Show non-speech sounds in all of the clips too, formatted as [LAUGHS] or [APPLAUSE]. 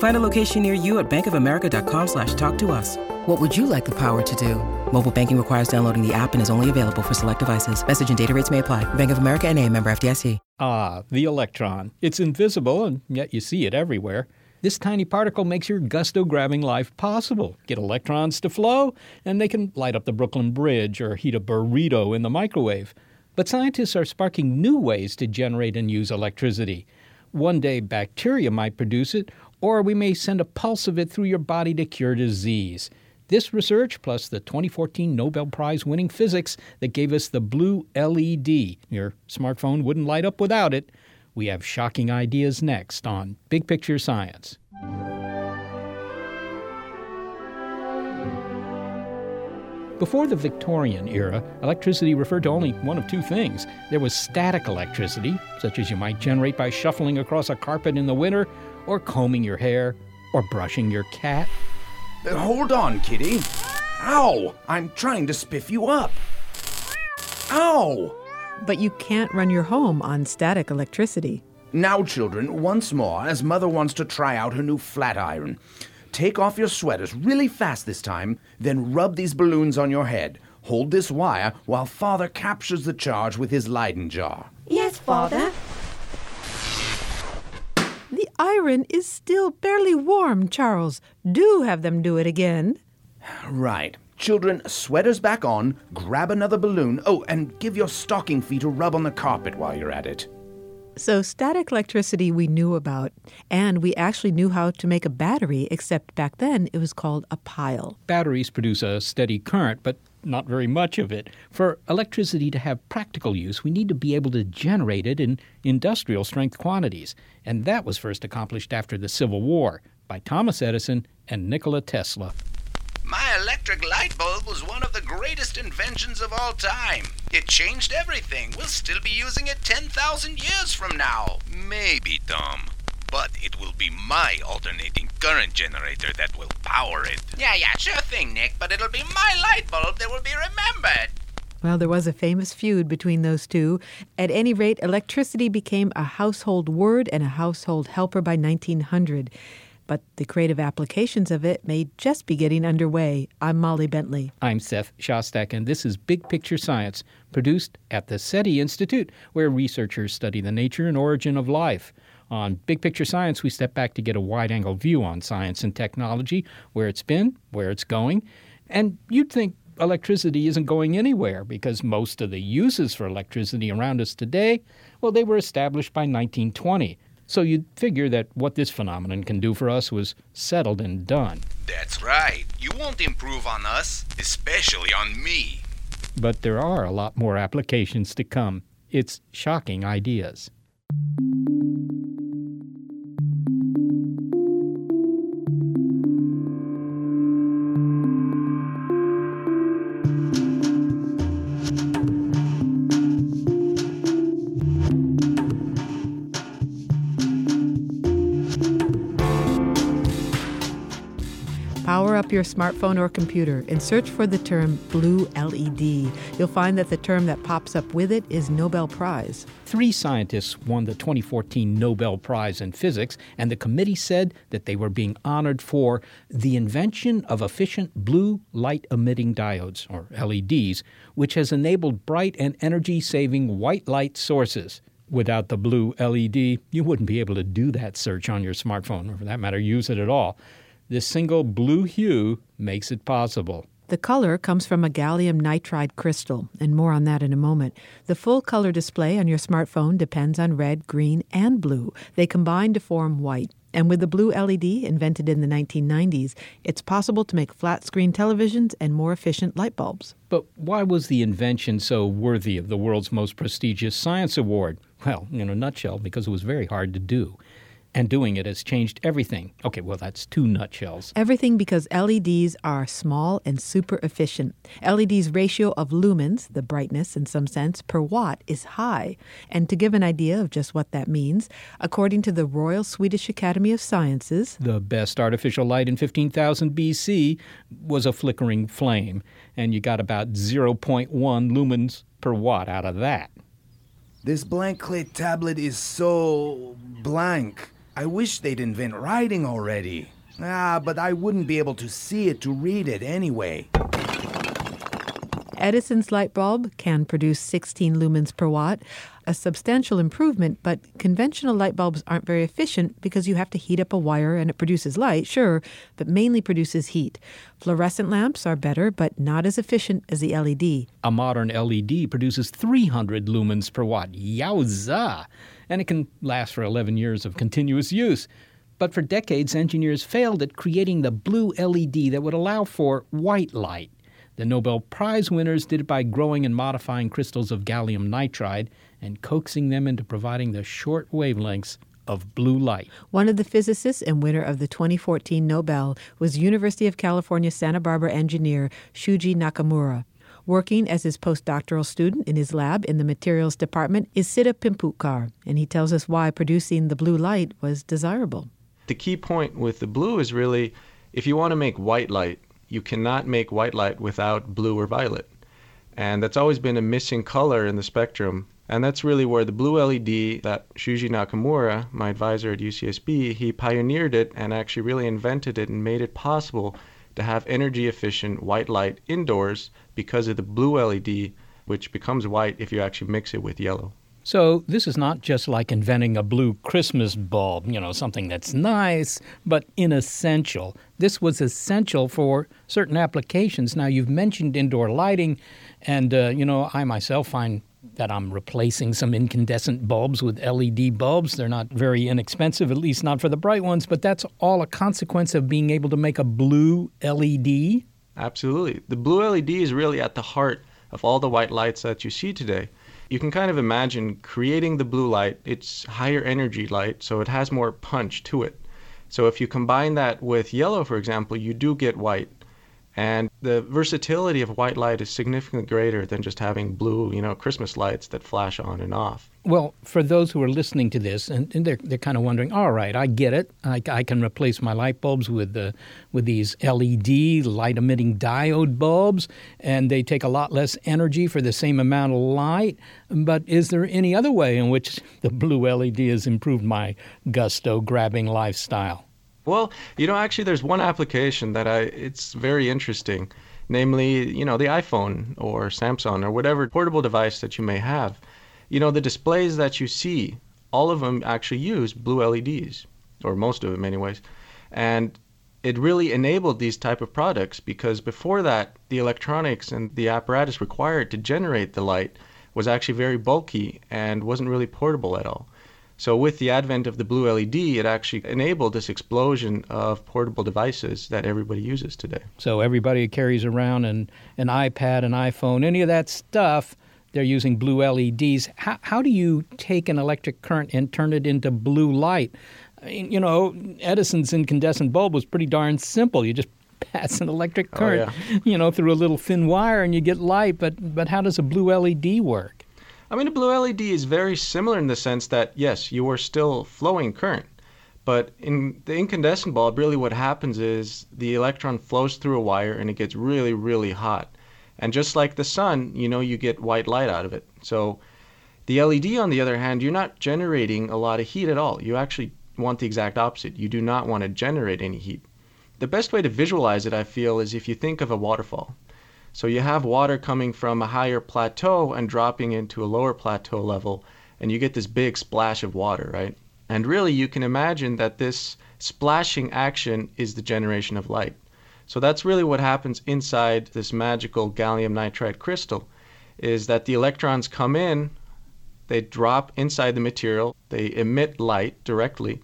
Find a location near you at bankofamerica.com slash talk to us. What would you like the power to do? Mobile banking requires downloading the app and is only available for select devices. Message and data rates may apply. Bank of America and a member FDIC. Ah, the electron. It's invisible and yet you see it everywhere. This tiny particle makes your gusto grabbing life possible. Get electrons to flow, and they can light up the Brooklyn Bridge or heat a burrito in the microwave. But scientists are sparking new ways to generate and use electricity. One day, bacteria might produce it, or we may send a pulse of it through your body to cure disease. This research, plus the 2014 Nobel Prize winning physics that gave us the blue LED, your smartphone wouldn't light up without it, we have shocking ideas next on Big Picture Science. Before the Victorian era, electricity referred to only one of two things. There was static electricity, such as you might generate by shuffling across a carpet in the winter, or combing your hair, or brushing your cat. Uh, hold on, kitty. Ow! I'm trying to spiff you up. Ow! But you can't run your home on static electricity. Now, children, once more, as Mother wants to try out her new flat iron. Take off your sweaters really fast this time, then rub these balloons on your head. Hold this wire while Father captures the charge with his Leyden jar. Yes, Father. The iron is still barely warm, Charles. Do have them do it again. Right. Children, sweaters back on, grab another balloon. Oh, and give your stocking feet a rub on the carpet while you're at it. So, static electricity we knew about, and we actually knew how to make a battery, except back then it was called a pile. Batteries produce a steady current, but not very much of it. For electricity to have practical use, we need to be able to generate it in industrial strength quantities. And that was first accomplished after the Civil War by Thomas Edison and Nikola Tesla. My electric light bulb was one of the greatest inventions of all time. It changed everything. We'll still be using it 10,000 years from now. Maybe, Tom. But it will be my alternating current generator that will power it. Yeah, yeah, sure thing, Nick, but it'll be my light bulb that will be remembered. Well, there was a famous feud between those two. At any rate, electricity became a household word and a household helper by 1900 but the creative applications of it may just be getting underway. I'm Molly Bentley. I'm Seth Shostak, and this is Big Picture Science, produced at the SETI Institute, where researchers study the nature and origin of life. On Big Picture Science, we step back to get a wide angle view on science and technology, where it's been, where it's going. And you'd think electricity isn't going anywhere because most of the uses for electricity around us today, well, they were established by 1920. So you'd figure that what this phenomenon can do for us was settled and done. That's right. You won't improve on us, especially on me. But there are a lot more applications to come. It's shocking ideas. Up your smartphone or computer and search for the term blue LED. You'll find that the term that pops up with it is Nobel Prize. Three scientists won the 2014 Nobel Prize in Physics, and the committee said that they were being honored for the invention of efficient blue light emitting diodes, or LEDs, which has enabled bright and energy saving white light sources. Without the blue LED, you wouldn't be able to do that search on your smartphone, or for that matter, use it at all. This single blue hue makes it possible. The color comes from a gallium nitride crystal, and more on that in a moment. The full color display on your smartphone depends on red, green, and blue. They combine to form white. And with the blue LED invented in the 1990s, it's possible to make flat screen televisions and more efficient light bulbs. But why was the invention so worthy of the world's most prestigious science award? Well, in a nutshell, because it was very hard to do and doing it has changed everything. Okay, well, that's two nutshells. Everything because LEDs are small and super efficient. LED's ratio of lumens, the brightness in some sense, per watt is high. And to give an idea of just what that means, according to the Royal Swedish Academy of Sciences, the best artificial light in 15,000 BC was a flickering flame, and you got about 0.1 lumens per watt out of that. This blank clay tablet is so blank. I wish they'd invent writing already. Ah, but I wouldn't be able to see it to read it anyway. Edison's light bulb can produce 16 lumens per watt, a substantial improvement, but conventional light bulbs aren't very efficient because you have to heat up a wire and it produces light, sure, but mainly produces heat. Fluorescent lamps are better, but not as efficient as the LED. A modern LED produces 300 lumens per watt. Yowza! And it can last for 11 years of continuous use. But for decades, engineers failed at creating the blue LED that would allow for white light. The Nobel Prize winners did it by growing and modifying crystals of gallium nitride and coaxing them into providing the short wavelengths of blue light. One of the physicists and winner of the 2014 Nobel was University of California Santa Barbara engineer Shuji Nakamura. Working as his postdoctoral student in his lab in the materials department is Siddha Pimputkar, and he tells us why producing the blue light was desirable. The key point with the blue is really if you want to make white light, you cannot make white light without blue or violet. And that's always been a missing color in the spectrum. And that's really where the blue LED that Shuji Nakamura, my advisor at UCSB, he pioneered it and actually really invented it and made it possible to have energy efficient white light indoors because of the blue LED, which becomes white if you actually mix it with yellow. So this is not just like inventing a blue Christmas bulb, you know, something that's nice, but inessential. This was essential for certain applications. Now, you've mentioned indoor lighting, and, uh, you know, I myself find that I'm replacing some incandescent bulbs with LED bulbs. They're not very inexpensive, at least not for the bright ones, but that's all a consequence of being able to make a blue LED. Absolutely. The blue LED is really at the heart of all the white lights that you see today you can kind of imagine creating the blue light. It's higher energy light, so it has more punch to it. So if you combine that with yellow, for example, you do get white. And the versatility of white light is significantly greater than just having blue, you know, Christmas lights that flash on and off. Well, for those who are listening to this, and, and they're, they're kind of wondering, all right, I get it. I, I can replace my light bulbs with, the, with these LED light emitting diode bulbs, and they take a lot less energy for the same amount of light. But is there any other way in which [LAUGHS] the blue LED has improved my gusto grabbing lifestyle? Well, you know, actually, there's one application that I it's very interesting, namely, you know, the iPhone or Samsung or whatever portable device that you may have you know, the displays that you see, all of them actually use blue LEDs, or most of them anyways. And it really enabled these type of products because before that, the electronics and the apparatus required to generate the light was actually very bulky and wasn't really portable at all. So with the advent of the blue LED, it actually enabled this explosion of portable devices that everybody uses today. So everybody carries around an, an iPad, an iPhone, any of that stuff they're using blue LEDs. How, how do you take an electric current and turn it into blue light? I mean, you know, Edison's incandescent bulb was pretty darn simple. You just [LAUGHS] pass an electric oh, current, oh, yeah. you know, through a little thin wire and you get light. But but how does a blue LED work? I mean, a blue LED is very similar in the sense that yes, you are still flowing current. But in the incandescent bulb, really what happens is the electron flows through a wire and it gets really, really hot. And just like the sun, you know, you get white light out of it. So the LED, on the other hand, you're not generating a lot of heat at all. You actually want the exact opposite. You do not want to generate any heat. The best way to visualize it, I feel, is if you think of a waterfall. So you have water coming from a higher plateau and dropping into a lower plateau level, and you get this big splash of water, right? And really, you can imagine that this splashing action is the generation of light. So that's really what happens inside this magical gallium nitride crystal is that the electrons come in, they drop inside the material, they emit light directly,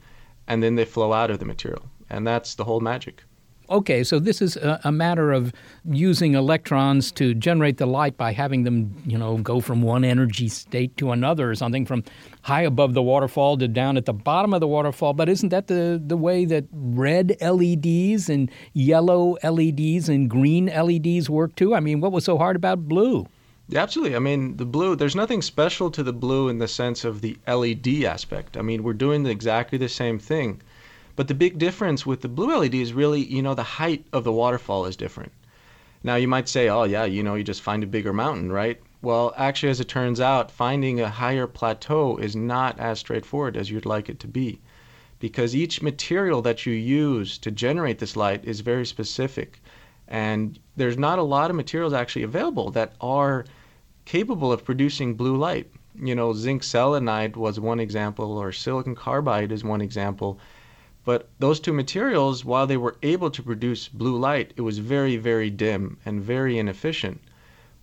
and then they flow out of the material. And that's the whole magic. Okay, so this is a, a, matter of using electrons to generate the light by having them, you know, go from one energy state to another or something from high above the waterfall to down at the bottom of the waterfall. But isn't that the, the way that red LEDs and yellow LEDs and green LEDs work too? I mean, what was so hard about blue? Absolutely. I mean, the blue, there's nothing special to the blue in the sense of the LED aspect. I mean, we're doing exactly the same thing. But the big difference with the blue LED is really, you know, the height of the waterfall is different. Now you might say, oh yeah, you know, you just find a bigger mountain, right? Well, actually, as it turns out, finding a higher plateau is not as straightforward as you'd like it to be. Because each material that you use to generate this light is very specific. And there's not a lot of materials actually available that are capable of producing blue light. You know, zinc selenide was one example, or silicon carbide is one example. But those two materials, while they were able to produce blue light, it was very, very dim and very inefficient.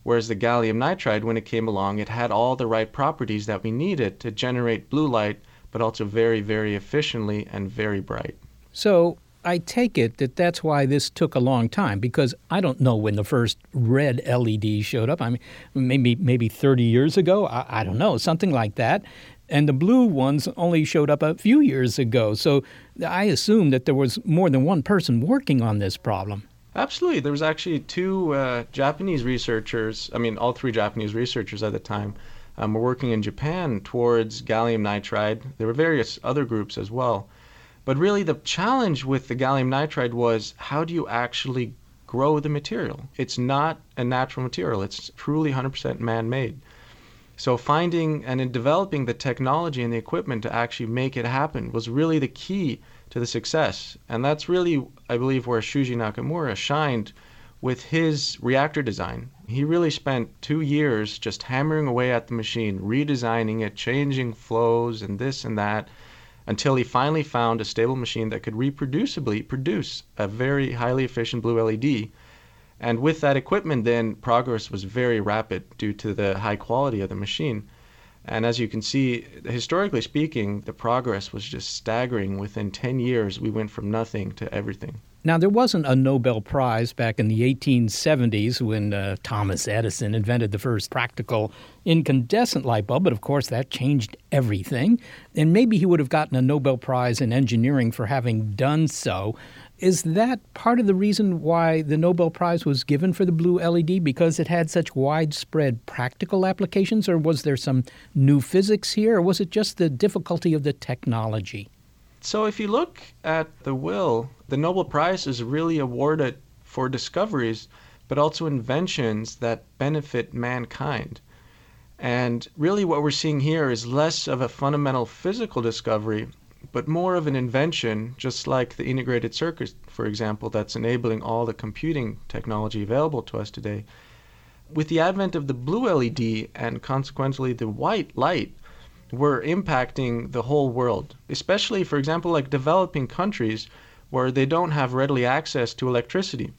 Whereas the gallium nitride, when it came along, it had all the right properties that we needed to generate blue light, but also very, very efficiently and very bright. So I take it that that's why this took a long time because I don't know when the first red LED showed up. I mean, maybe maybe 30 years ago. I, I don't know, something like that and the blue ones only showed up a few years ago. So I assume that there was more than one person working on this problem. Absolutely. There was actually two uh, Japanese researchers, I mean, all three Japanese researchers at the time, um, were working in Japan towards gallium nitride. There were various other groups as well. But really, the challenge with the gallium nitride was how do you actually grow the material? It's not a natural material, it's truly 100% man made. So finding and in developing the technology and the equipment to actually make it happen was really the key to the success. And that's really, I believe, where Shuji Nakamura shined with his reactor design. He really spent two years just hammering away at the machine, redesigning it, changing flows and this and that, until he finally found a stable machine that could reproducibly produce a very highly efficient blue LED and with that equipment, then progress was very rapid due to the high quality of the machine. And as you can see, historically speaking, the progress was just staggering. Within 10 years, we went from nothing to everything. Now, there wasn't a Nobel Prize back in the 1870s when uh, Thomas Edison invented the first practical incandescent light bulb, but of course that changed everything. And maybe he would have gotten a Nobel Prize in engineering for having done so. Is that part of the reason why the Nobel Prize was given for the blue LED because it had such widespread practical applications, or was there some new physics here, or was it just the difficulty of the technology? So, if you look at the will, the Nobel Prize is really awarded for discoveries, but also inventions that benefit mankind. And really, what we're seeing here is less of a fundamental physical discovery but more of an invention, just like the integrated circuit, for example, that's enabling all the computing technology available to us today. With the advent of the blue LED and consequently the white light, we're impacting the whole world, especially, for example, like developing countries where they don't have readily access to electricity.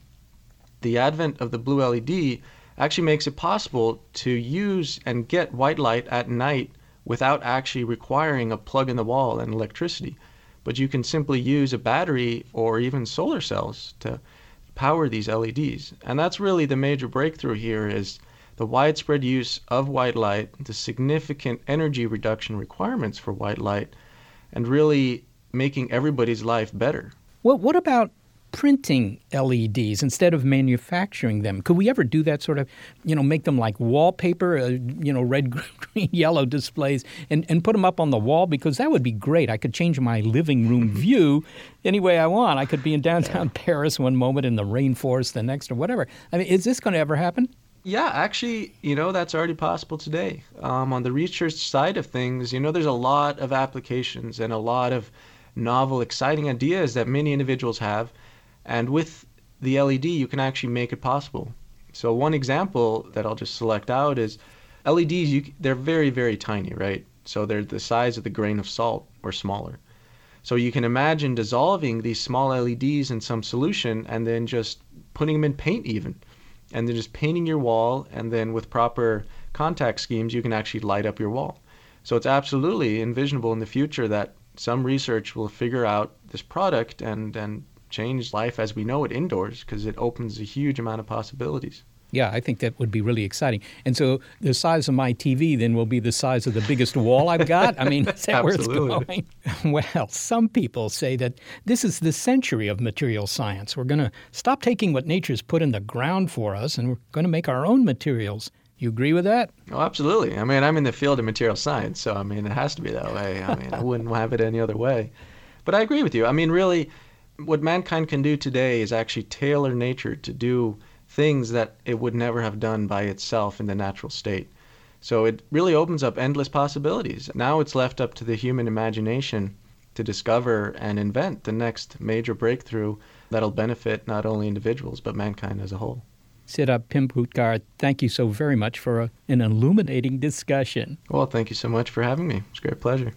The advent of the blue LED actually makes it possible to use and get white light at night without actually requiring a plug in the wall and electricity. But you can simply use a battery or even solar cells to power these LEDs. And that's really the major breakthrough here is the widespread use of white light, the significant energy reduction requirements for white light, and really making everybody's life better. Well, what about printing LEDs instead of manufacturing them. Could we ever do that sort of, you know, make them like wallpaper, uh, you know, red, [LAUGHS] green, yellow displays and, and put them up on the wall? Because that would be great. I could change my living room [LAUGHS] view any way I want. I could be in downtown Paris one moment, in the rainforest the next, or whatever. I mean, is this going to ever happen? Yeah, actually, you know, that's already possible today. Um, on the research side of things, you know, there's a lot of applications and a lot of novel, exciting ideas that many individuals have and with the LED, you can actually make it possible. So one example that I'll just select out is LEDs. You, they're very, very tiny, right? So they're the size of the grain of salt or smaller. So you can imagine dissolving these small LEDs in some solution and then just putting them in paint even. And then just painting your wall, and then with proper contact schemes, you can actually light up your wall. So it's absolutely envisionable in the future that some research will figure out this product and, and change life as we know it indoors because it opens a huge amount of possibilities. Yeah, I think that would be really exciting. And so the size of my TV then will be the size of the biggest wall I've got. I mean, [LAUGHS] is that where it's going? [LAUGHS] Well, some people say that this is the century of material science. We're going to stop taking what nature's put in the ground for us and we're going to make our own materials. You agree with that? Oh, absolutely. I mean, I'm in the field of material science, so I mean, it has to be that way. I mean, I wouldn't have it any other way. But I agree with you. I mean, really, what mankind can do today is actually tailor nature to do things that it would never have done by itself in the natural state. So it really opens up endless possibilities. Now it's left up to the human imagination to discover and invent the next major breakthrough that'll benefit not only individuals but mankind as a whole. Siddharth Pimputkar, thank you so very much for a, an illuminating discussion. Well, thank you so much for having me. It's a great pleasure.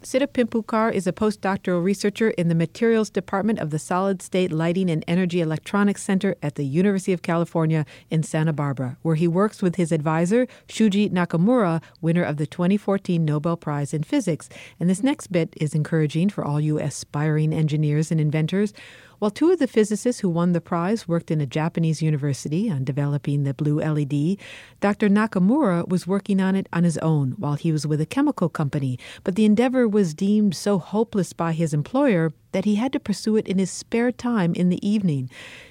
Siddharth Pimputkar is a postdoctoral researcher in the Materials Department of the Solid State Lighting and Energy Electronics Center at the University of California in Santa Barbara, where he works with his advisor, Shuji Nakamura, winner of the 2014 Nobel Prize in Physics. And this next bit is encouraging for all you aspiring engineers and inventors. While two of the physicists who won the prize worked in a Japanese university on developing the blue LED, Dr. Nakamura was working on it on his own while he was with a chemical company. But the endeavor was deemed so hopeless by his employer that he had to pursue it in his spare time in the evening.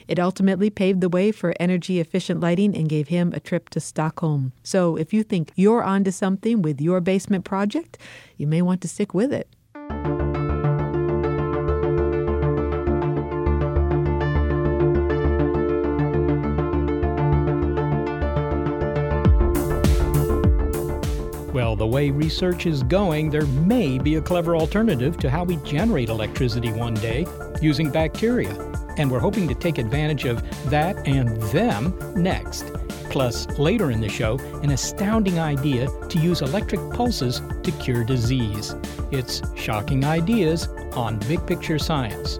It ultimately paved the way for energy efficient lighting and gave him a trip to Stockholm. So if you think you're onto something with your basement project, you may want to stick with it. The way research is going, there may be a clever alternative to how we generate electricity one day using bacteria. And we're hoping to take advantage of that and them next. Plus, later in the show, an astounding idea to use electric pulses to cure disease. It's Shocking Ideas on Big Picture Science.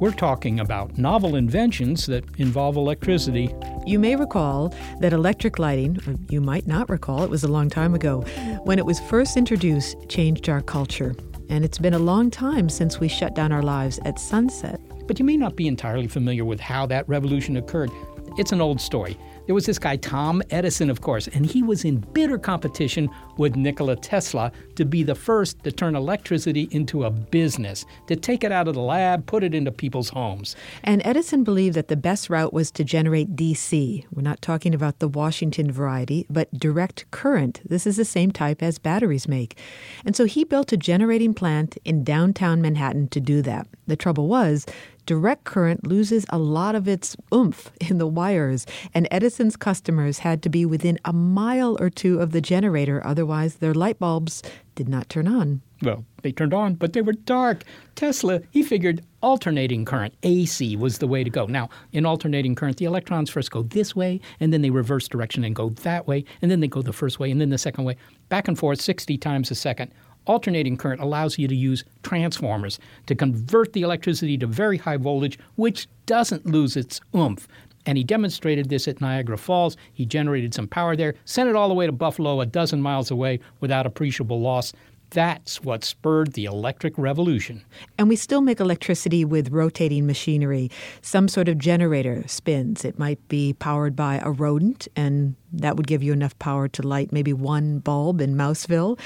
We're talking about novel inventions that involve electricity. You may recall that electric lighting, uh, you might not recall, it was a long time ago, when it was first introduced, changed our culture. And it's been a long time since we shut down our lives at sunset. But you may not be entirely familiar with how that revolution occurred. It's an old story. There was this guy, Tom Edison, of course, and he was in bitter competition with Nikola Tesla to be the first to turn electricity into a business, to take it out of the lab, put it into people's homes. And Edison believed that the best route was to generate DC. We're not talking about the Washington variety, but direct current. This is the same type as batteries make. And so he built a generating plant in downtown Manhattan to do that. The trouble was, direct current loses a lot of its oomph in the wires, and Edison's customers had to be within a mile or two of the generator, otherwise, their light bulbs did not turn on. Well, they turned on, but they were dark. Tesla, he figured alternating current, AC, was the way to go. Now, in alternating current, the electrons first go this way, and then they reverse direction and go that way, and then they go the first way, and then the second way, back and forth 60 times a second. Alternating current allows you to use transformers to convert the electricity to very high voltage, which doesn't lose its oomph. And he demonstrated this at Niagara Falls. He generated some power there, sent it all the way to Buffalo, a dozen miles away, without appreciable loss. That's what spurred the electric revolution. And we still make electricity with rotating machinery. Some sort of generator spins. It might be powered by a rodent, and That would give you enough power to light maybe one bulb in Mouseville.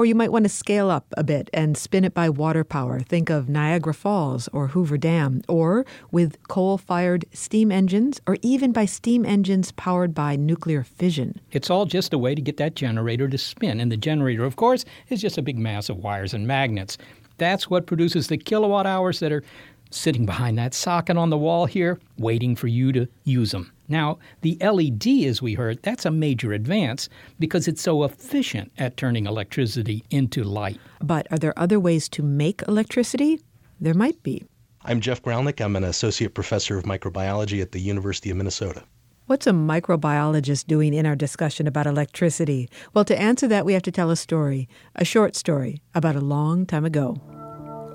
Or you might want to scale up a bit and spin it by water power. Think of Niagara Falls or Hoover Dam, or with coal fired steam engines, or even by steam engines powered by nuclear fission. It's all just a way to get that generator to spin. And the generator, of course, is just a big mass of wires and magnets. That's what produces the kilowatt hours that are sitting behind that socket on the wall here, waiting for you to use them. Now, the LED, as we heard, that's a major advance because it's so efficient at turning electricity into light. But are there other ways to make electricity? There might be. I'm Jeff Gralnick. I'm an associate professor of microbiology at the University of Minnesota. What's a microbiologist doing in our discussion about electricity? Well, to answer that, we have to tell a story, a short story about a long time ago.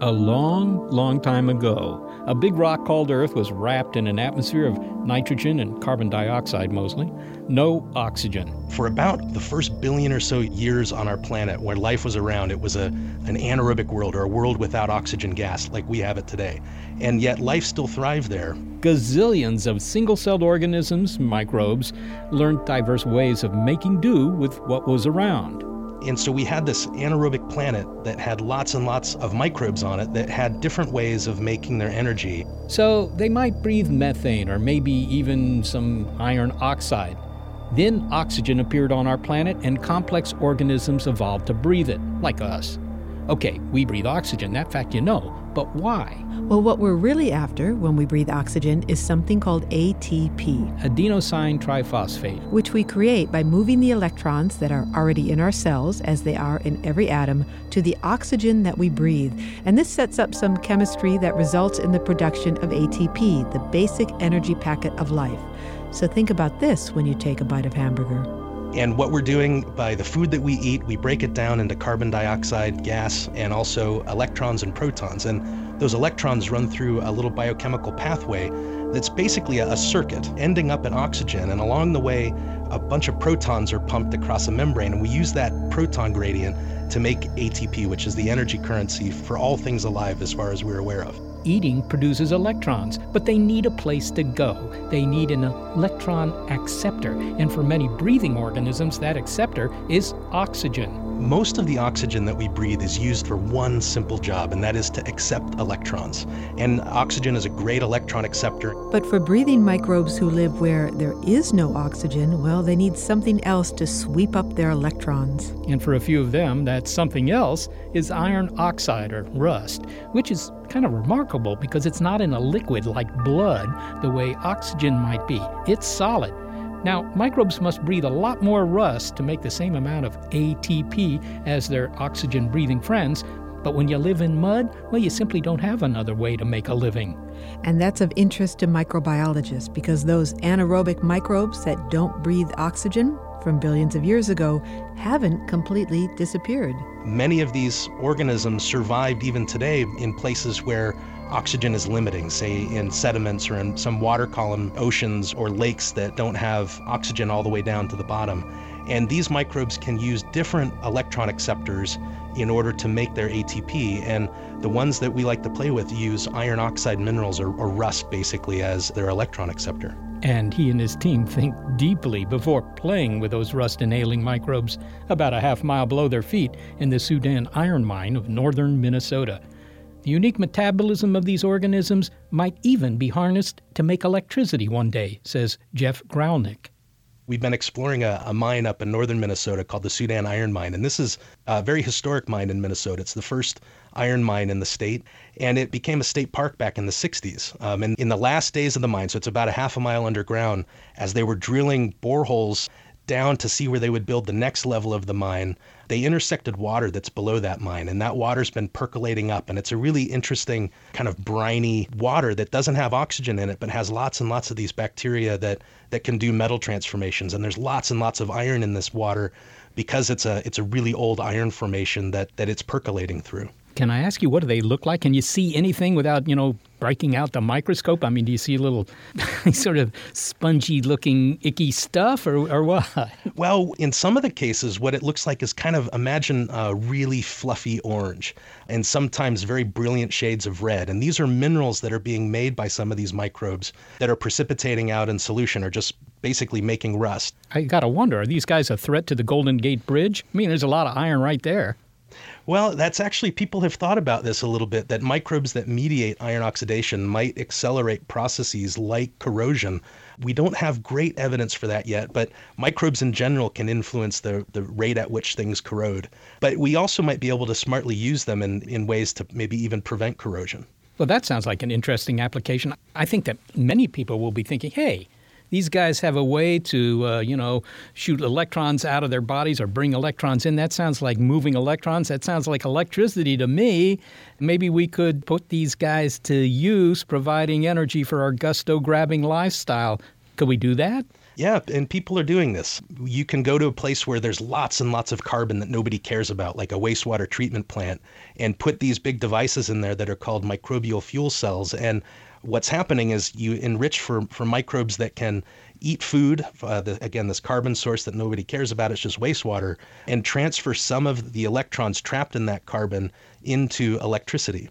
A long, long time ago, a big rock called Earth was wrapped in an atmosphere of nitrogen and carbon dioxide mostly, no oxygen. For about the first billion or so years on our planet where life was around, it was a, an anaerobic world or a world without oxygen gas like we have it today. And yet life still thrived there. Gazillions of single celled organisms, microbes, learned diverse ways of making do with what was around. And so we had this anaerobic planet that had lots and lots of microbes on it that had different ways of making their energy. So they might breathe methane or maybe even some iron oxide. Then oxygen appeared on our planet and complex organisms evolved to breathe it, like us. Okay, we breathe oxygen, that fact you know, but why? Well, what we're really after when we breathe oxygen is something called ATP, adenosine triphosphate, which we create by moving the electrons that are already in our cells, as they are in every atom, to the oxygen that we breathe. And this sets up some chemistry that results in the production of ATP, the basic energy packet of life. So think about this when you take a bite of hamburger. And what we're doing by the food that we eat, we break it down into carbon dioxide, gas, and also electrons and protons. And those electrons run through a little biochemical pathway that's basically a, circuit ending up in oxygen. And along the way, a bunch of protons are pumped across a membrane. And we use that proton gradient to make ATP, which is the energy currency for all things alive as far as we're aware of eating produces electrons, but they need a place to go. They need an electron acceptor, and for many breathing organisms, that acceptor is oxygen. Most of the oxygen that we breathe is used for one simple job, and that is to accept electrons. And oxygen is a great electron acceptor. But for breathing microbes who live where there is no oxygen, well, they need something else to sweep up their electrons. And for a few of them, that something else is iron oxide or rust, which is kind of remarkable because it's not in a liquid like blood the way oxygen might be. It's solid. Now, microbes must breathe a lot more rust to make the same amount of ATP as their oxygen breathing friends, but when you live in mud, well, you simply don't have another way to make a living. And that's of interest to microbiologists because those anaerobic microbes that don't breathe oxygen from billions of years ago haven't completely disappeared. Many of these organisms survived even today in places where oxygen is limiting, say in sediments or in some water column oceans or lakes that don't have oxygen all the way down to the bottom. And these microbes can use different electron acceptors in order to make their ATP. And the ones that we like to play with use iron oxide minerals or, or rust basically as their electron acceptor. And he and his team think deeply before playing with those rust inhaling microbes about a half mile below their feet in the Soudan iron mine of northern Minnesota. The unique metabolism of these organisms might even be harnessed to make electricity one day, says Jeff Gralnick. We've been exploring a, a, mine up in northern Minnesota called the Soudan Iron Mine. And this is a very historic mine in Minnesota. It's the first iron mine in the state. And it became a state park back in the 60s. Um, and in the last days of the mine, so it's about a half a mile underground, as they were drilling boreholes down to see where they would build the next level of the mine, they intersected water that's below that mine. And that water's been percolating up. And it's a really interesting kind of briny water that doesn't have oxygen in it, but has lots and lots of these bacteria that, that can do metal transformations. And there's lots and lots of iron in this water because it's a, it's a really old iron formation that, that it's percolating through. Can I ask you, what do they look like? Can you see anything without, you know, breaking out the microscope? I mean, do you see a little [LAUGHS] sort of spongy looking icky stuff or, or what? Well, in some of the cases, what it looks like is kind of imagine a really fluffy orange and sometimes very brilliant shades of red. And these are minerals that are being made by some of these microbes that are precipitating out in solution or just basically making rust. I got to wonder are these guys a threat to the Golden Gate Bridge? I mean, there's a lot of iron right there. Well, that's actually, people have thought about this a little bit that microbes that mediate iron oxidation might accelerate processes like corrosion. We don't have great evidence for that yet, but microbes in general can influence the, the rate at which things corrode. But we also might be able to smartly use them in, in ways to maybe even prevent corrosion. Well, that sounds like an interesting application. I think that many people will be thinking, hey, these guys have a way to, uh, you know, shoot electrons out of their bodies or bring electrons in. That sounds like moving electrons. That sounds like electricity to me. Maybe we could put these guys to use providing energy for our gusto grabbing lifestyle. Could we do that? Yeah, and people are doing this. You can go to a place where there's lots and lots of carbon that nobody cares about, like a wastewater treatment plant, and put these big devices in there that are called microbial fuel cells. And what's happening is you enrich for, for microbes that can eat food, uh, the, again, this carbon source that nobody cares about, it's just wastewater, and transfer some of the electrons trapped in that carbon into electricity.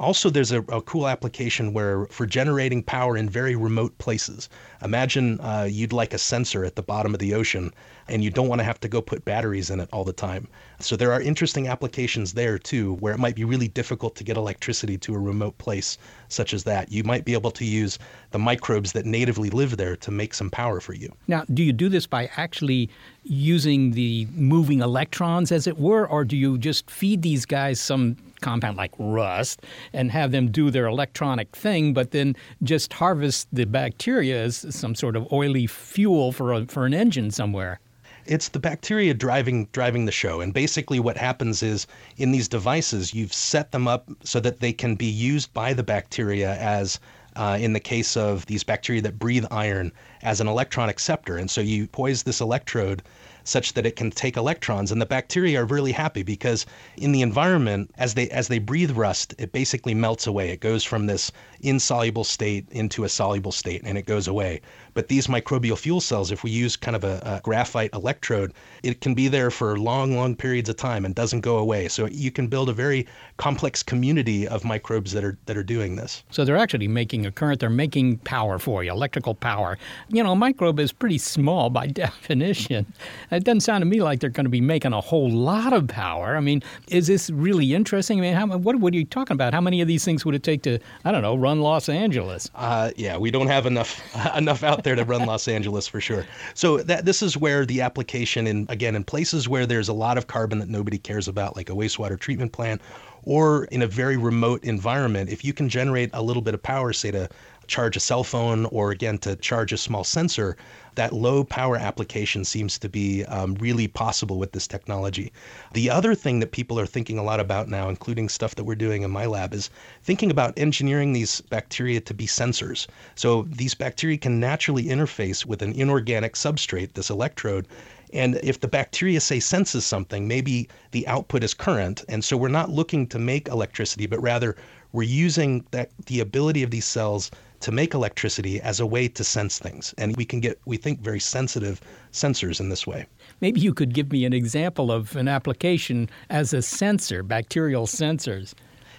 Also, there's a, a, cool application where for generating power in very remote places. Imagine uh, you'd like a sensor at the bottom of the ocean and you don't want to have to go put batteries in it all the time. So there are interesting applications there too, where it might be really difficult to get electricity to a remote place such as that. You might be able to use the microbes that natively live there to make some power for you. Now, do you do this by actually using the moving electrons, as it were, or do you just feed these guys some compound like rust and have them do their electronic thing, but then just harvest the bacteria as some sort of oily fuel for, a, for an engine somewhere? it's the bacteria driving driving the show and basically what happens is in these devices you've set them up so that they can be used by the bacteria as uh, in the case of these bacteria that breathe iron as an electron acceptor and so you poise this electrode such that it can take electrons. And the bacteria are really happy because in the environment, as they as they breathe rust, it basically melts away. It goes from this insoluble state into a soluble state, and it goes away. But these microbial fuel cells, if we use kind of a, a graphite electrode, it can be there for long, long periods of time and doesn't go away. So you can build a very complex community of microbes that are that are doing this. So they're actually making a current. They're making power for you, electrical power. You know, a microbe is pretty small by [LAUGHS] definition. It doesn't sound to me like they're going to be making a whole lot of power. I mean, is this really interesting? I mean, how, what, what are you talking about? How many of these things would it take to, I don't know, run Los Angeles? Uh, yeah, we don't have enough [LAUGHS] enough out there to run Los Angeles for sure. So that this is where the application in again in places where there's a lot of carbon that nobody cares about, like a wastewater treatment plant, or in a very remote environment, if you can generate a little bit of power, say to charge a cell phone or again to charge a small sensor, that low power application seems to be um, really possible with this technology. The other thing that people are thinking a lot about now, including stuff that we're doing in my lab, is thinking about engineering these bacteria to be sensors. So these bacteria can naturally interface with an inorganic substrate, this electrode, and if the bacteria, say, senses something, maybe the output is current. And so we're not looking to make electricity, but rather we're using that the ability of these cells to make electricity as a way to sense things. And we can get, we think, very sensitive sensors in this way. Maybe you could give me an example of an application as a sensor, bacterial sensors.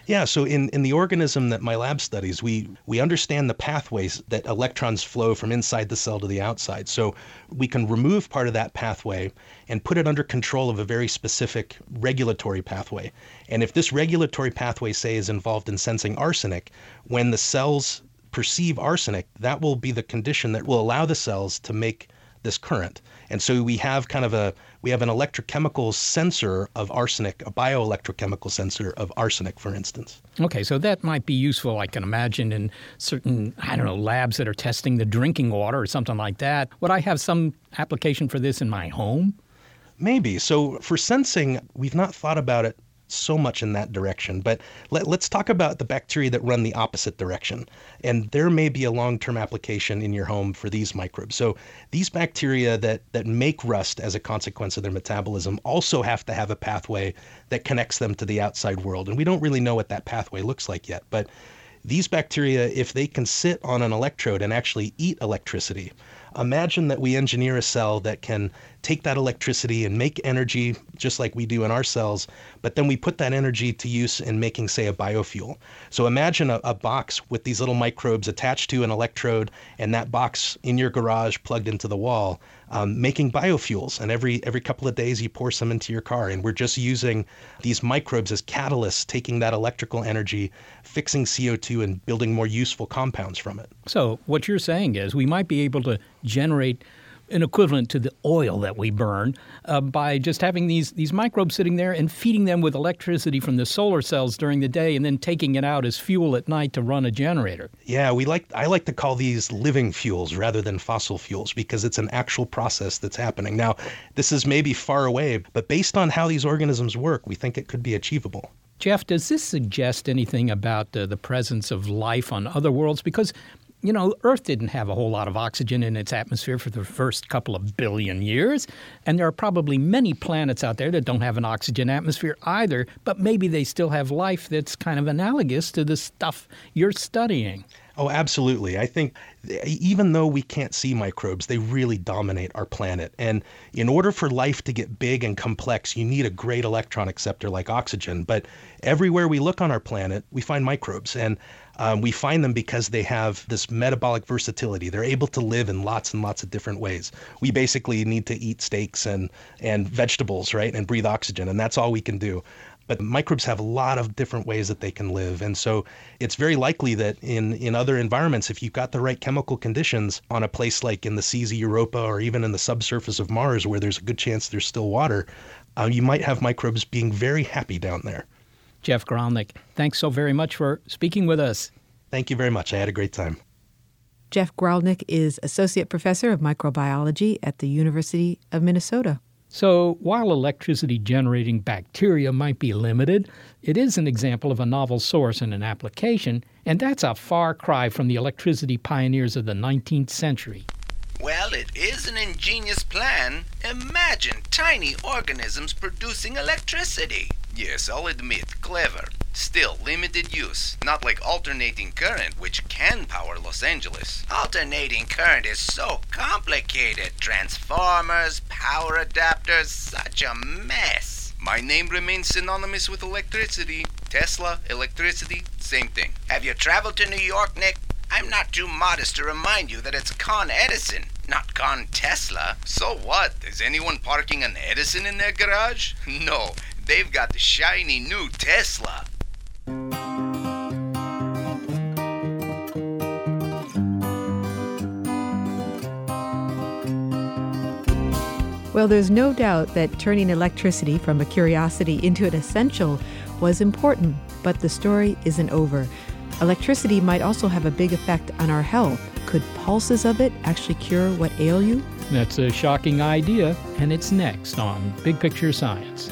Yeah, so in, in the organism that my lab studies, we, we understand the pathways that electrons flow from inside the cell to the outside. So we can remove part of that pathway and put it under control of a very specific regulatory pathway. And if this regulatory pathway, say, is involved in sensing arsenic, when the cells perceive arsenic, that will be the condition that will allow the cells to make this current. And so we have kind of a we have an electrochemical sensor of arsenic, a bioelectrochemical sensor of arsenic, for instance. Okay, so that might be useful, I can imagine, in certain, I don't know, labs that are testing the drinking water or something like that. Would I have some application for this in my home? Maybe. So for sensing, we've not thought about it so much in that direction. But let, us talk about the bacteria that run the opposite direction. And there may be a long term application in your home for these microbes. So these bacteria that, that make rust as a consequence of their metabolism also have to have a pathway that connects them to the outside world. And we don't really know what that pathway looks like yet. But These bacteria, if they can sit on an electrode and actually eat electricity, imagine that we engineer a cell that can take that electricity and make energy just like we do in our cells, but then we put that energy to use in making, say, a biofuel. So imagine a, a, box with these little microbes attached to an electrode and that box in your garage plugged into the wall um, making biofuels. And every every couple of days, you pour some into your car. And we're just using these microbes as catalysts, taking that electrical energy, fixing CO2, and building more useful compounds from it. So what you're saying is we might be able to generate an equivalent to the oil that we burn uh, by just having these these microbes sitting there and feeding them with electricity from the solar cells during the day and then taking it out as fuel at night to run a generator. Yeah, we like I like to call these living fuels rather than fossil fuels because it's an actual process that's happening. Now, this is maybe far away, but based on how these organisms work, we think it could be achievable. Jeff, does this suggest anything about uh, the presence of life on other worlds? Because you know, Earth didn't have a whole lot of oxygen in its atmosphere for the first couple of billion years. And there are probably many planets out there that don't have an oxygen atmosphere either, but maybe they still have life that's kind of analogous to the stuff you're studying. Oh, absolutely. I think even though we can't see microbes, they really dominate our planet. And in order for life to get big and complex, you need a great electron acceptor like oxygen. But everywhere we look on our planet, we find microbes. And um, we find them because they have this metabolic versatility. They're able to live in lots and lots of different ways. We basically need to eat steaks and, and vegetables, right? And breathe oxygen. And that's all we can do. But microbes have a lot of different ways that they can live. And so it's very likely that in, in other environments, if you've got the right chemical conditions on a place like in the seas of Europa or even in the subsurface of Mars, where there's a good chance there's still water, uh, you might have microbes being very happy down there. Jeff Gralnick, thanks so very much for speaking with us. Thank you very much. I had a great time. Jeff Gralnick is Associate Professor of Microbiology at the University of Minnesota. So, while electricity generating bacteria might be limited, it is an example of a novel source and an application, and that's a far cry from the electricity pioneers of the 19th century. Well, it is an ingenious plan. Imagine tiny organisms producing electricity. Yes, I'll admit, clever. Still, limited use, not like alternating current, which can power Los Angeles. Alternating current is so complicated. Transformers, power adapters, such a mess. My name remains synonymous with electricity. Tesla, electricity, same thing. Have you traveled to New York, Nick? I'm not too modest to remind you that it's Con Edison, not Con Tesla. So what? Is anyone parking an Edison in their garage? [LAUGHS] No, they've got the shiny new Tesla. Well, there's no doubt that turning electricity from a curiosity into an essential was important, but the story isn't over. Electricity might also have a big effect on our health. Could pulses of it actually cure what ail you? That's a shocking idea, and it's next on Big Picture Science.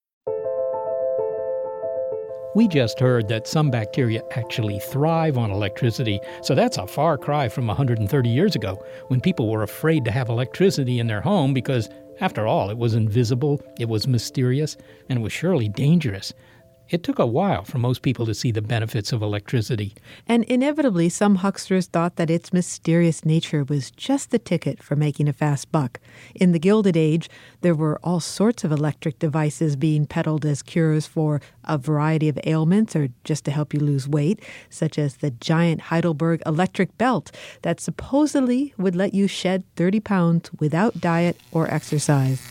We just heard that some bacteria actually thrive on electricity, so that's a far cry from 130 years ago when people were afraid to have electricity in their home because, after all, it was invisible, it was mysterious, and it was surely dangerous. It took a while for most people to see the benefits of electricity. And inevitably, some hucksters thought that its mysterious nature was just the ticket for making a fast buck. In the Gilded Age, there were all sorts of electric devices being peddled as cures for a variety of ailments or just to help you lose weight, such as the giant Heidelberg electric belt that supposedly would let you shed 30 pounds without diet or exercise.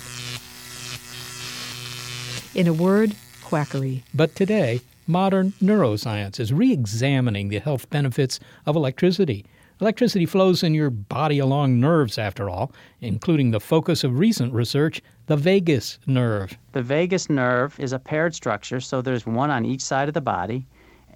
In a word, quackery. But today, modern neuroscience is re examining the health benefits of electricity. Electricity flows in your body along nerves, after all, including the focus of recent research, the vagus nerve. The vagus nerve is a paired structure, so there's one on each side of the body,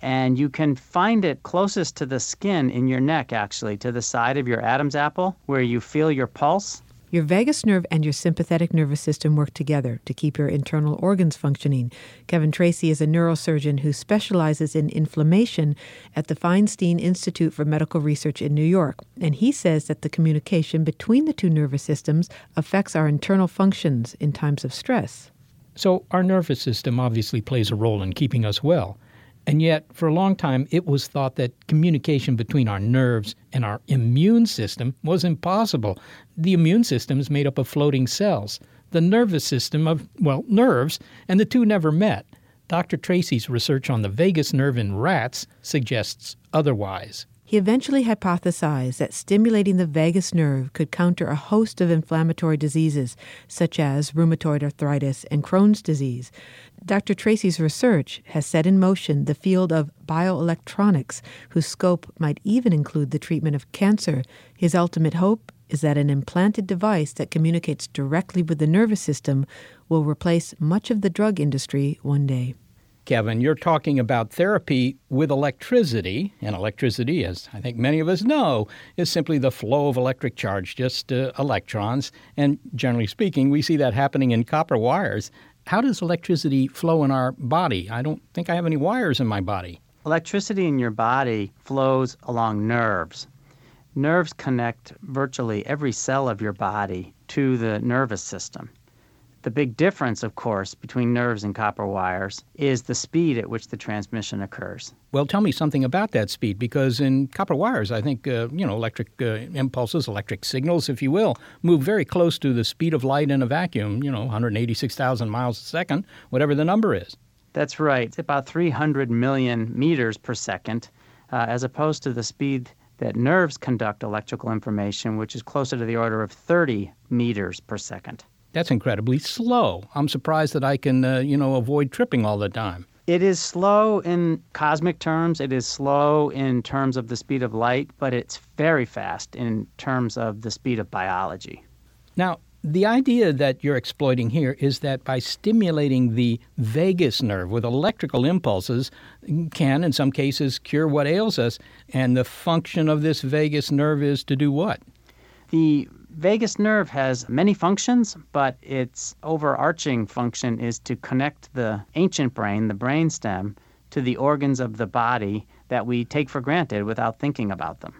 and you can find it closest to the skin in your neck, actually, to the side of your Adam's apple, where you feel your pulse. Your vagus nerve and your sympathetic nervous system work together to keep your internal organs functioning. Kevin Tracey is a neurosurgeon who specializes in inflammation at the Feinstein Institute for Medical Research in New York. And he says that the communication between the two nervous systems affects our internal functions in times of stress. So, our nervous system obviously plays a role in keeping us well. And yet, for a long time, it was thought that communication between our nerves and our immune system was impossible. The immune system is made up of floating cells, the nervous system of, well, nerves, and the two never met. Dr. Tracey's research on the vagus nerve in rats suggests otherwise. He eventually hypothesized that stimulating the vagus nerve could counter a host of inflammatory diseases, such as rheumatoid arthritis and Crohn's disease. Dr. Tracey's research has set in motion the field of bioelectronics, whose scope might even include the treatment of cancer. His ultimate hope is that an implanted device that communicates directly with the nervous system will replace much of the drug industry one day. Kevin, you're talking about therapy with electricity, and electricity, as I think many of us know, is simply the flow of electric charge, just uh, electrons. And generally speaking, we see that happening in copper wires. How does electricity flow in our body? I don't think I have any wires in my body. Electricity in your body flows along nerves. Nerves connect virtually every cell of your body to the nervous system. The big difference, of course, between nerves and copper wires is the speed at which the transmission occurs. Well, tell me something about that speed, because in copper wires, I think, uh, you know, electric uh, impulses, electric signals, if you will, move very close to the speed of light in a vacuum, you know, 186,000 miles a second, whatever the number is. That's right. It's about 300 million meters per second, uh, as opposed to the speed that nerves conduct electrical information, which is closer to the order of 30 meters per second. That's incredibly slow. I'm surprised that I can, uh, you know, avoid tripping all the time. It is slow in cosmic terms. It is slow in terms of the speed of light, but it's very fast in terms of the speed of biology. Now, the idea that you're exploiting here is that by stimulating the vagus nerve with electrical impulses can in some cases cure what ails us and the function of this vagus nerve is to do what the vagus nerve has many functions, but its overarching function is to connect the ancient brain, the brainstem, to the organs of the body that we take for granted without thinking about them.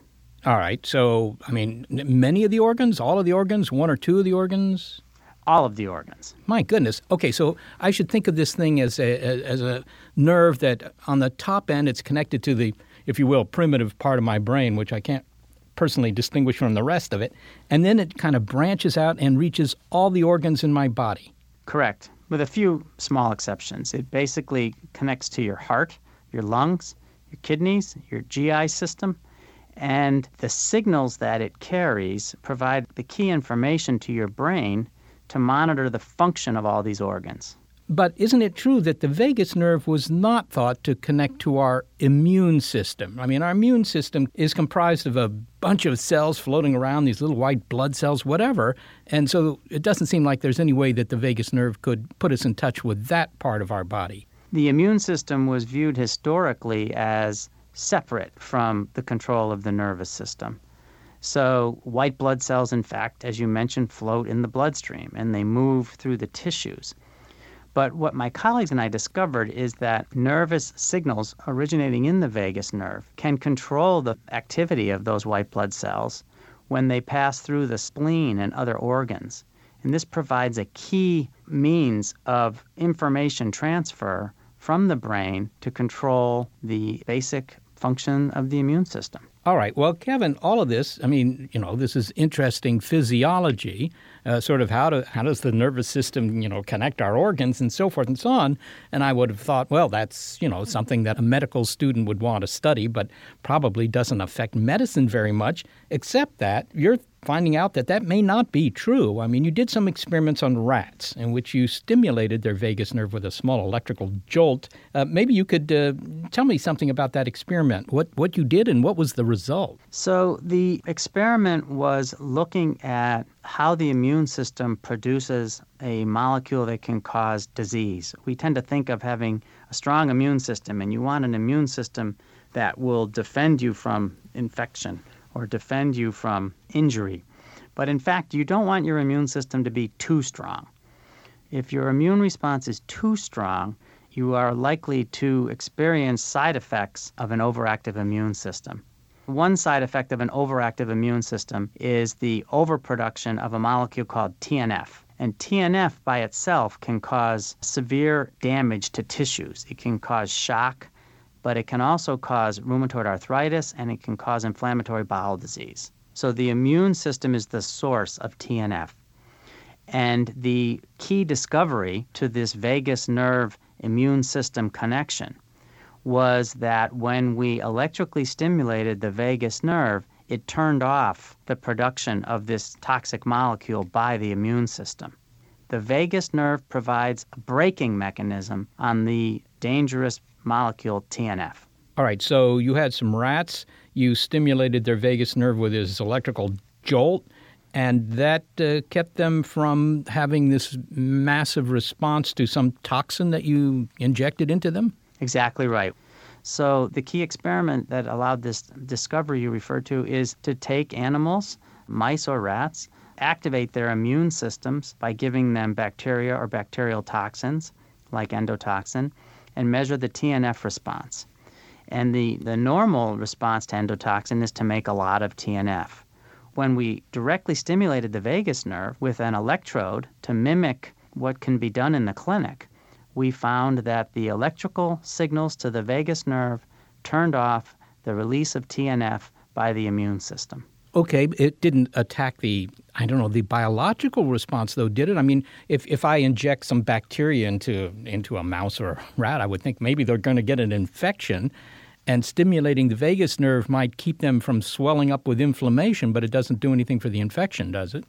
All right. So, I mean, many of the organs, all of the organs, one or two of the organs? All of the organs. My goodness. Okay, so I should think of this thing as a, as a nerve that on the top end it's connected to the, if you will, primitive part of my brain, which I can't personally distinguish from the rest of it. And then it kind of branches out and reaches all the organs in my body. Correct, with a few small exceptions. It basically connects to your heart, your lungs, your kidneys, your GI system, and the signals that it carries provide the key information to your brain to monitor the function of all these organs. But isn't it true that the vagus nerve was not thought to connect to our immune system? I mean, our immune system is comprised of a bunch of cells floating around, these little white blood cells, whatever. And so it doesn't seem like there's any way that the vagus nerve could put us in touch with that part of our body. The immune system was viewed historically as separate from the control of the nervous system. So, white blood cells, in fact, as you mentioned, float in the bloodstream and they move through the tissues. But what my colleagues and I discovered is that nervous signals originating in the vagus nerve can control the activity of those white blood cells when they pass through the spleen and other organs. And this provides a key means of information transfer from the brain to control the basic function of the immune system. All right. Well, Kevin, all of this, I mean, you know, this is interesting physiology, uh, sort of how, to, how does the nervous system, you know, connect our organs and so forth and so on. And I would have thought, well, that's, you know, something that a medical student would want to study, but probably doesn't affect medicine very much, except that you're finding out that that may not be true. I mean, you did some experiments on rats in which you stimulated their vagus nerve with a small electrical jolt. Uh, maybe you could uh, tell me something about that experiment, what, what you did and what was the result. So, the experiment was looking at how the immune system produces a molecule that can cause disease. We tend to think of having a strong immune system, and you want an immune system that will defend you from infection or defend you from injury. But in fact, you don't want your immune system to be too strong. If your immune response is too strong, you are likely to experience side effects of an overactive immune system. One side effect of an overactive immune system is the overproduction of a molecule called TNF. And TNF by itself can cause severe damage to tissues. It can cause shock, but it can also cause rheumatoid arthritis and it can cause inflammatory bowel disease. So the immune system is the source of TNF. And the key discovery to this vagus nerve immune system connection was that when we electrically stimulated the vagus nerve, it turned off the production of this toxic molecule by the immune system. The vagus nerve provides a braking mechanism on the dangerous molecule TNF. All right, so you had some rats, you stimulated their vagus nerve with this electrical jolt, and that uh, kept them from having this massive response to some toxin that you injected into them? Exactly right. So, the key experiment that allowed this discovery you referred to is to take animals, mice or rats, activate their immune systems by giving them bacteria or bacterial toxins like endotoxin, and measure the TNF response. And the, the normal response to endotoxin is to make a lot of TNF. When we directly stimulated the vagus nerve with an electrode to mimic what can be done in the clinic, we found that the electrical signals to the vagus nerve turned off the release of TNF by the immune system. Okay, it didn't attack the I don't know the biological response though, did it? I mean, if, if I inject some bacteria into into a mouse or a rat, I would think maybe they're going to get an infection, and stimulating the vagus nerve might keep them from swelling up with inflammation, but it doesn't do anything for the infection, does it?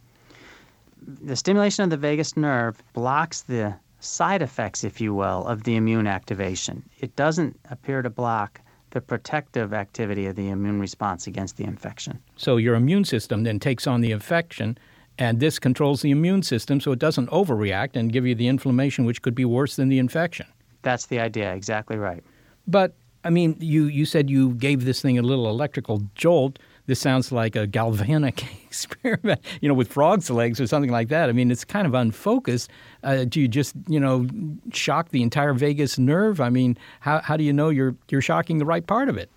The stimulation of the vagus nerve blocks the side effects, if you will, of the immune activation. It doesn't appear to block the protective activity of the immune response against the infection. So your immune system then takes on the infection, and this controls the immune system so it doesn't overreact and give you the inflammation, which could be worse than the infection. That's the idea, exactly right. But I mean, you, you said you gave this thing a little electrical jolt this sounds like a galvanic [LAUGHS] experiment, you know, with frog's legs or something like that. I mean, it's kind of unfocused. Uh, do you just, you know, shock the entire vagus nerve? I mean, how, how do you know you're, you're shocking the right part of it?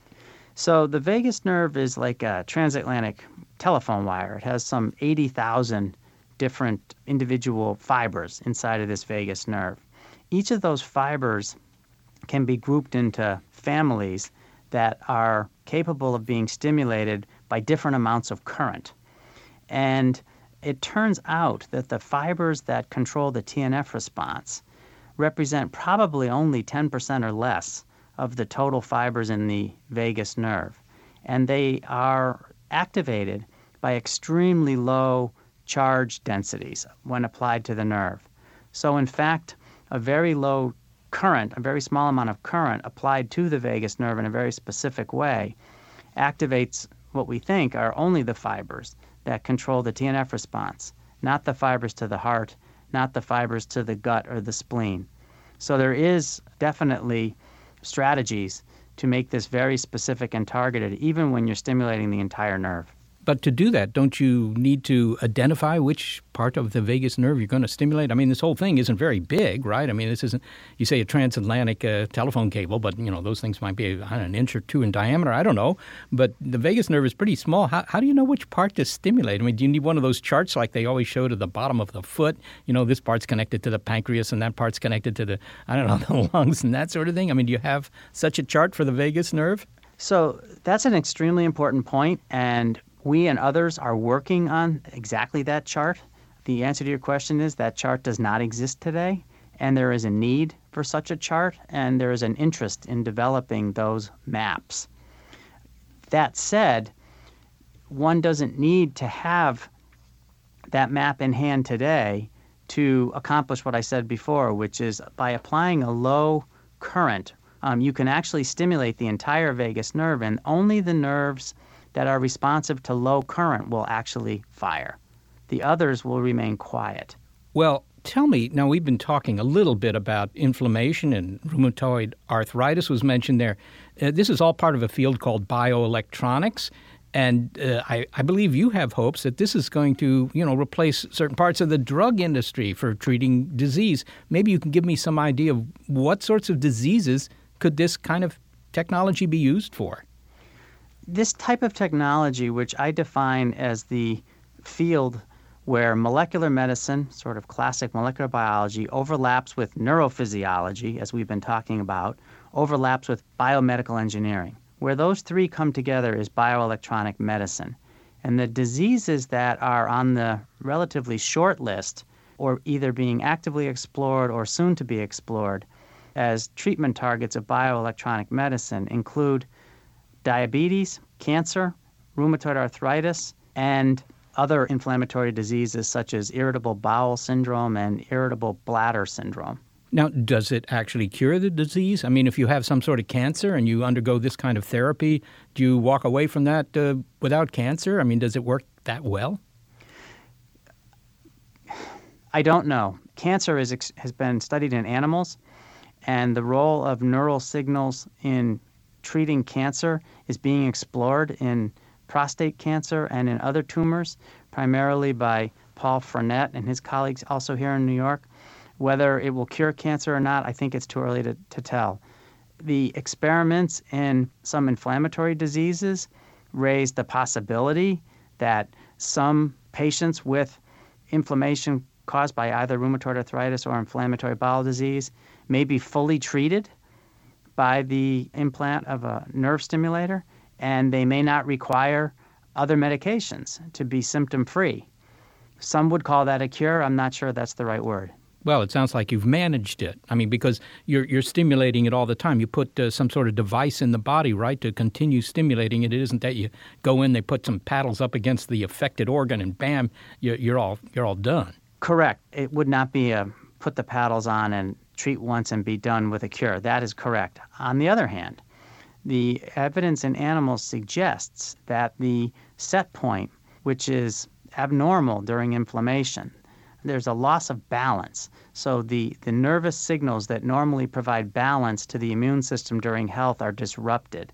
So the vagus nerve is like a transatlantic telephone wire. It has some 80,000 different individual fibers inside of this vagus nerve. Each of those fibers can be grouped into families that are capable of being stimulated by different amounts of current. And it turns out that the fibers that control the TNF response represent probably only 10% or less of the total fibers in the vagus nerve. And they are activated by extremely low charge densities when applied to the nerve. So, in fact, a very low current, a very small amount of current applied to the vagus nerve in a very specific way activates what we think are only the fibers that control the TNF response, not the fibers to the heart, not the fibers to the gut or the spleen. So there is definitely strategies to make this very specific and targeted, even when you're stimulating the entire nerve. But to do that, don't you need to identify which part of the vagus nerve you're going to stimulate? I mean, this whole thing isn't very big, right? I mean, this isn't, you say a transatlantic uh, telephone cable, but, you know, those things might be know, an inch or two in diameter. I don't know. But the vagus nerve is pretty small. How, how do you know which part to stimulate? I mean, do you need one of those charts like they always show to the bottom of the foot? You know, this part's connected to the pancreas and that part's connected to the, I don't know, [LAUGHS] the lungs and that sort of thing? I mean, do you have such a chart for the vagus nerve? So that's an extremely important point, and we and others are working on exactly that chart. The answer to your question is that chart does not exist today, and there is a need for such a chart, and there is an interest in developing those maps. That said, one doesn't need to have that map in hand today to accomplish what I said before, which is by applying a low current, um, you can actually stimulate the entire vagus nerve, and only the nerves that are responsive to low current will actually fire. The others will remain quiet. Well, tell me now we've been talking a little bit about inflammation and rheumatoid arthritis was mentioned there uh, this is all part of a field called bioelectronics and uh, I, I, believe you have hopes that this is going to, you know, replace certain parts of the drug industry for treating disease. Maybe you can give me some idea of what sorts of diseases could this kind of technology be used for? This type of technology, which I define as the field where molecular medicine, sort of classic molecular biology, overlaps with neurophysiology, as we've been talking about, overlaps with biomedical engineering. Where those three come together is bioelectronic medicine. And the diseases that are on the relatively short list, or either being actively explored or soon to be explored as treatment targets of bioelectronic medicine, include diabetes, cancer, rheumatoid arthritis, and other inflammatory diseases such as irritable bowel syndrome and irritable bladder syndrome. Now, does it actually cure the disease? I mean, if you have some sort of cancer and you undergo this kind of therapy, do you walk away from that uh, without cancer? I mean, does it work that well? I don't know. Cancer is, has been studied in animals, and the role of neural signals in treating cancer is being explored in prostate cancer and in other tumors, primarily by Paul Frenette and his colleagues also here in New York. Whether it will cure cancer or not, I think it's too early to, to tell. The experiments in some inflammatory diseases raise the possibility that some patients with inflammation caused by either rheumatoid arthritis or inflammatory bowel disease may be fully treated by the implant of a nerve stimulator and they may not require other medications to be symptom free. Some would call that a cure. I'm not sure that's the right word. Well, it sounds like you've managed it. I mean, because you're you're stimulating it all the time. You put uh, some sort of device in the body, right, to continue stimulating it. It isn't that you go in, they put some paddles up against the affected organ, and bam, you're, you're all you're all done. Correct. It would not be a put the paddles on and treat once and be done with a cure. That is correct. On the other hand, the evidence in animals suggests that the set point, which is abnormal during inflammation, there's a loss of balance. So the, the nervous signals that normally provide balance to the immune system during health are disrupted.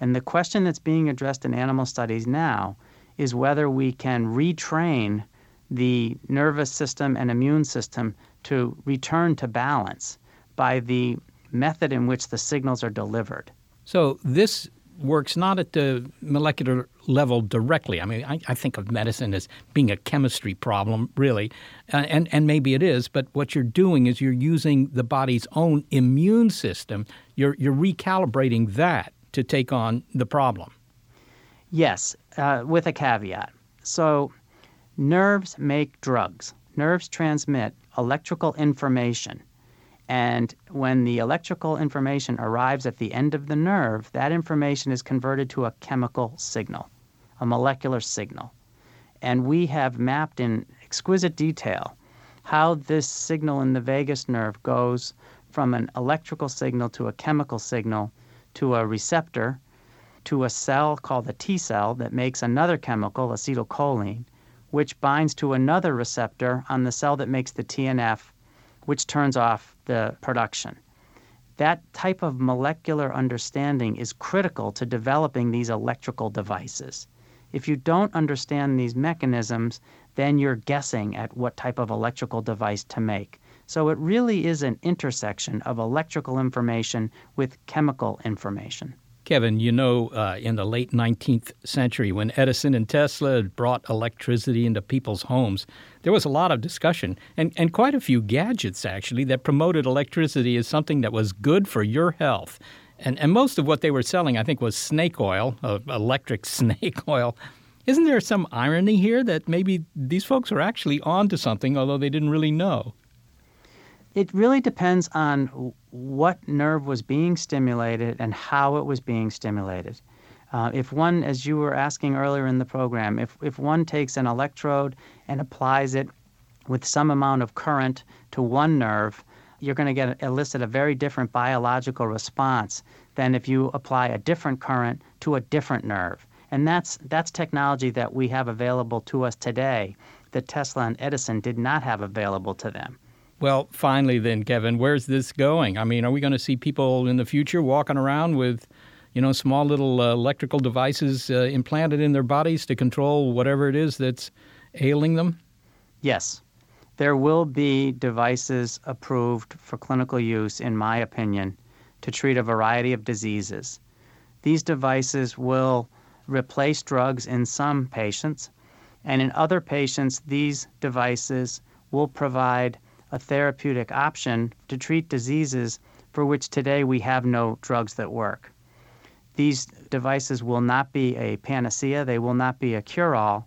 And the question that's being addressed in animal studies now is whether we can retrain the nervous system and immune system to return to balance by the method in which the signals are delivered. So this works not at the molecular level directly. I mean, I, I think of medicine as being a chemistry problem, really, uh, and and maybe it is. But what you're doing is you're using the body's own immune system. You're you're recalibrating that to take on the problem. Yes, uh, with a caveat. So, nerves make drugs. Nerves transmit electrical information and when the electrical information arrives at the end of the nerve, that information is converted to a chemical signal, a molecular signal. And we have mapped in exquisite detail how this signal in the vagus nerve goes from an electrical signal to a chemical signal to a receptor to a cell called a T cell that makes another chemical, acetylcholine, which binds to another receptor on the cell that makes the TNF, which turns off the production. That type of molecular understanding is critical to developing these electrical devices. If you don't understand these mechanisms, then you're guessing at what type of electrical device to make. So it really is an intersection of electrical information with chemical information. Kevin, you know, uh, in the late 19th century, when Edison and Tesla brought electricity into people's homes, there was a lot of discussion and, and quite a few gadgets, actually, that promoted electricity as something that was good for your health. And, and most of what they were selling, I think, was snake oil, uh, electric [LAUGHS] snake oil. Isn't there some irony here that maybe these folks are actually onto something, although they didn't really know? It really depends on what nerve was being stimulated and how it was being stimulated. Uh, if one, as you were asking earlier in the program, if, if one takes an electrode and applies it with some amount of current to one nerve, you're going to get elicit a very different biological response than if you apply a different current to a different nerve. And that's that's technology that we have available to us today that Tesla and Edison did not have available to them. Well, finally, then, Kevin, where's this going? I mean, are we going to see people in the future walking around with, you know, small little uh, electrical devices uh, implanted in their bodies to control whatever it is that's ailing them? Yes. There will be devices approved for clinical use, in my opinion, to treat a variety of diseases. These devices will replace drugs in some patients, and in other patients, these devices will provide a therapeutic option to treat diseases for which today we have no drugs that work. These devices will not be a panacea, they will not be a cure all,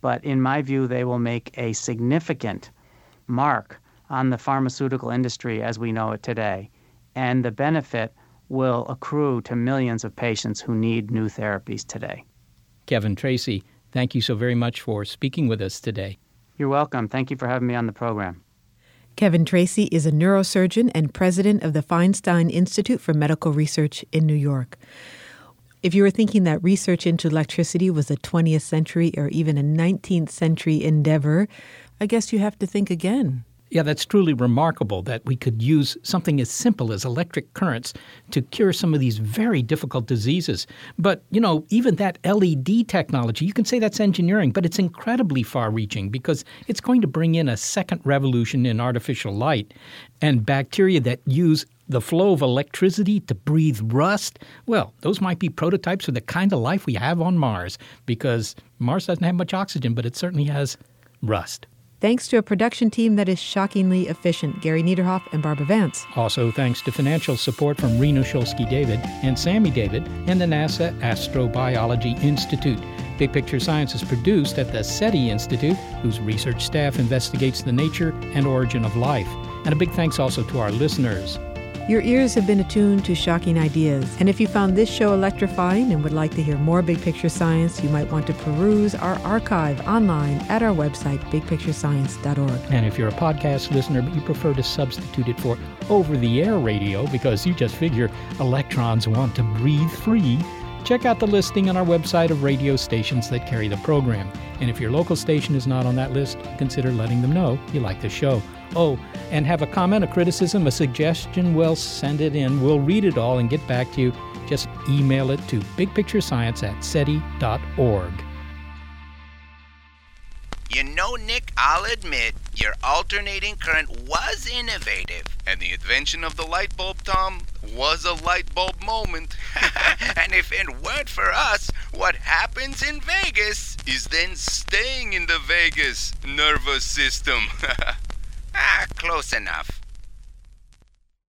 but in my view, they will make a significant mark on the pharmaceutical industry as we know it today. And the benefit will accrue to millions of patients who need new therapies today. Kevin Tracey, thank you so very much for speaking with us today. You're welcome. Thank you for having me on the program. Kevin Tracey is a neurosurgeon and president of the Feinstein Institute for Medical Research in New York. If you were thinking that research into electricity was a 20th century or even a 19th century endeavor, I guess you have to think again. Yeah, that's truly remarkable that we could use something as simple as electric currents to cure some of these very difficult diseases. But, you know, even that LED technology, you can say that's engineering, but it's incredibly far reaching because it's going to bring in a second revolution in artificial light. And bacteria that use the flow of electricity to breathe rust, well, those might be prototypes for the kind of life we have on Mars because Mars doesn't have much oxygen, but it certainly has rust. Thanks to a production team that is shockingly efficient Gary Niederhoff and Barbara Vance. Also, thanks to financial support from Reno Shulsky David and Sammy David and the NASA Astrobiology Institute. Big Picture Science is produced at the SETI Institute, whose research staff investigates the nature and origin of life. And a big thanks also to our listeners. Your ears have been attuned to shocking ideas. And if you found this show electrifying and would like to hear more Big Picture Science, you might want to peruse our archive online at our website, bigpicturescience.org. And if you're a podcast listener but you prefer to substitute it for over the air radio because you just figure electrons want to breathe free, check out the listing on our website of radio stations that carry the program. And if your local station is not on that list, consider letting them know you like the show. Oh, and have a comment, a criticism, a suggestion, well, send it in. We'll read it all and get back to you. Just email it to bigpicturescience at SETI.org. You know, Nick, I'll admit your alternating current was innovative. And the invention of the light bulb, Tom, was a light bulb moment. [LAUGHS] and if it weren't for us, what happens in Vegas is then staying in the Vegas nervous system. [LAUGHS] ah, close enough.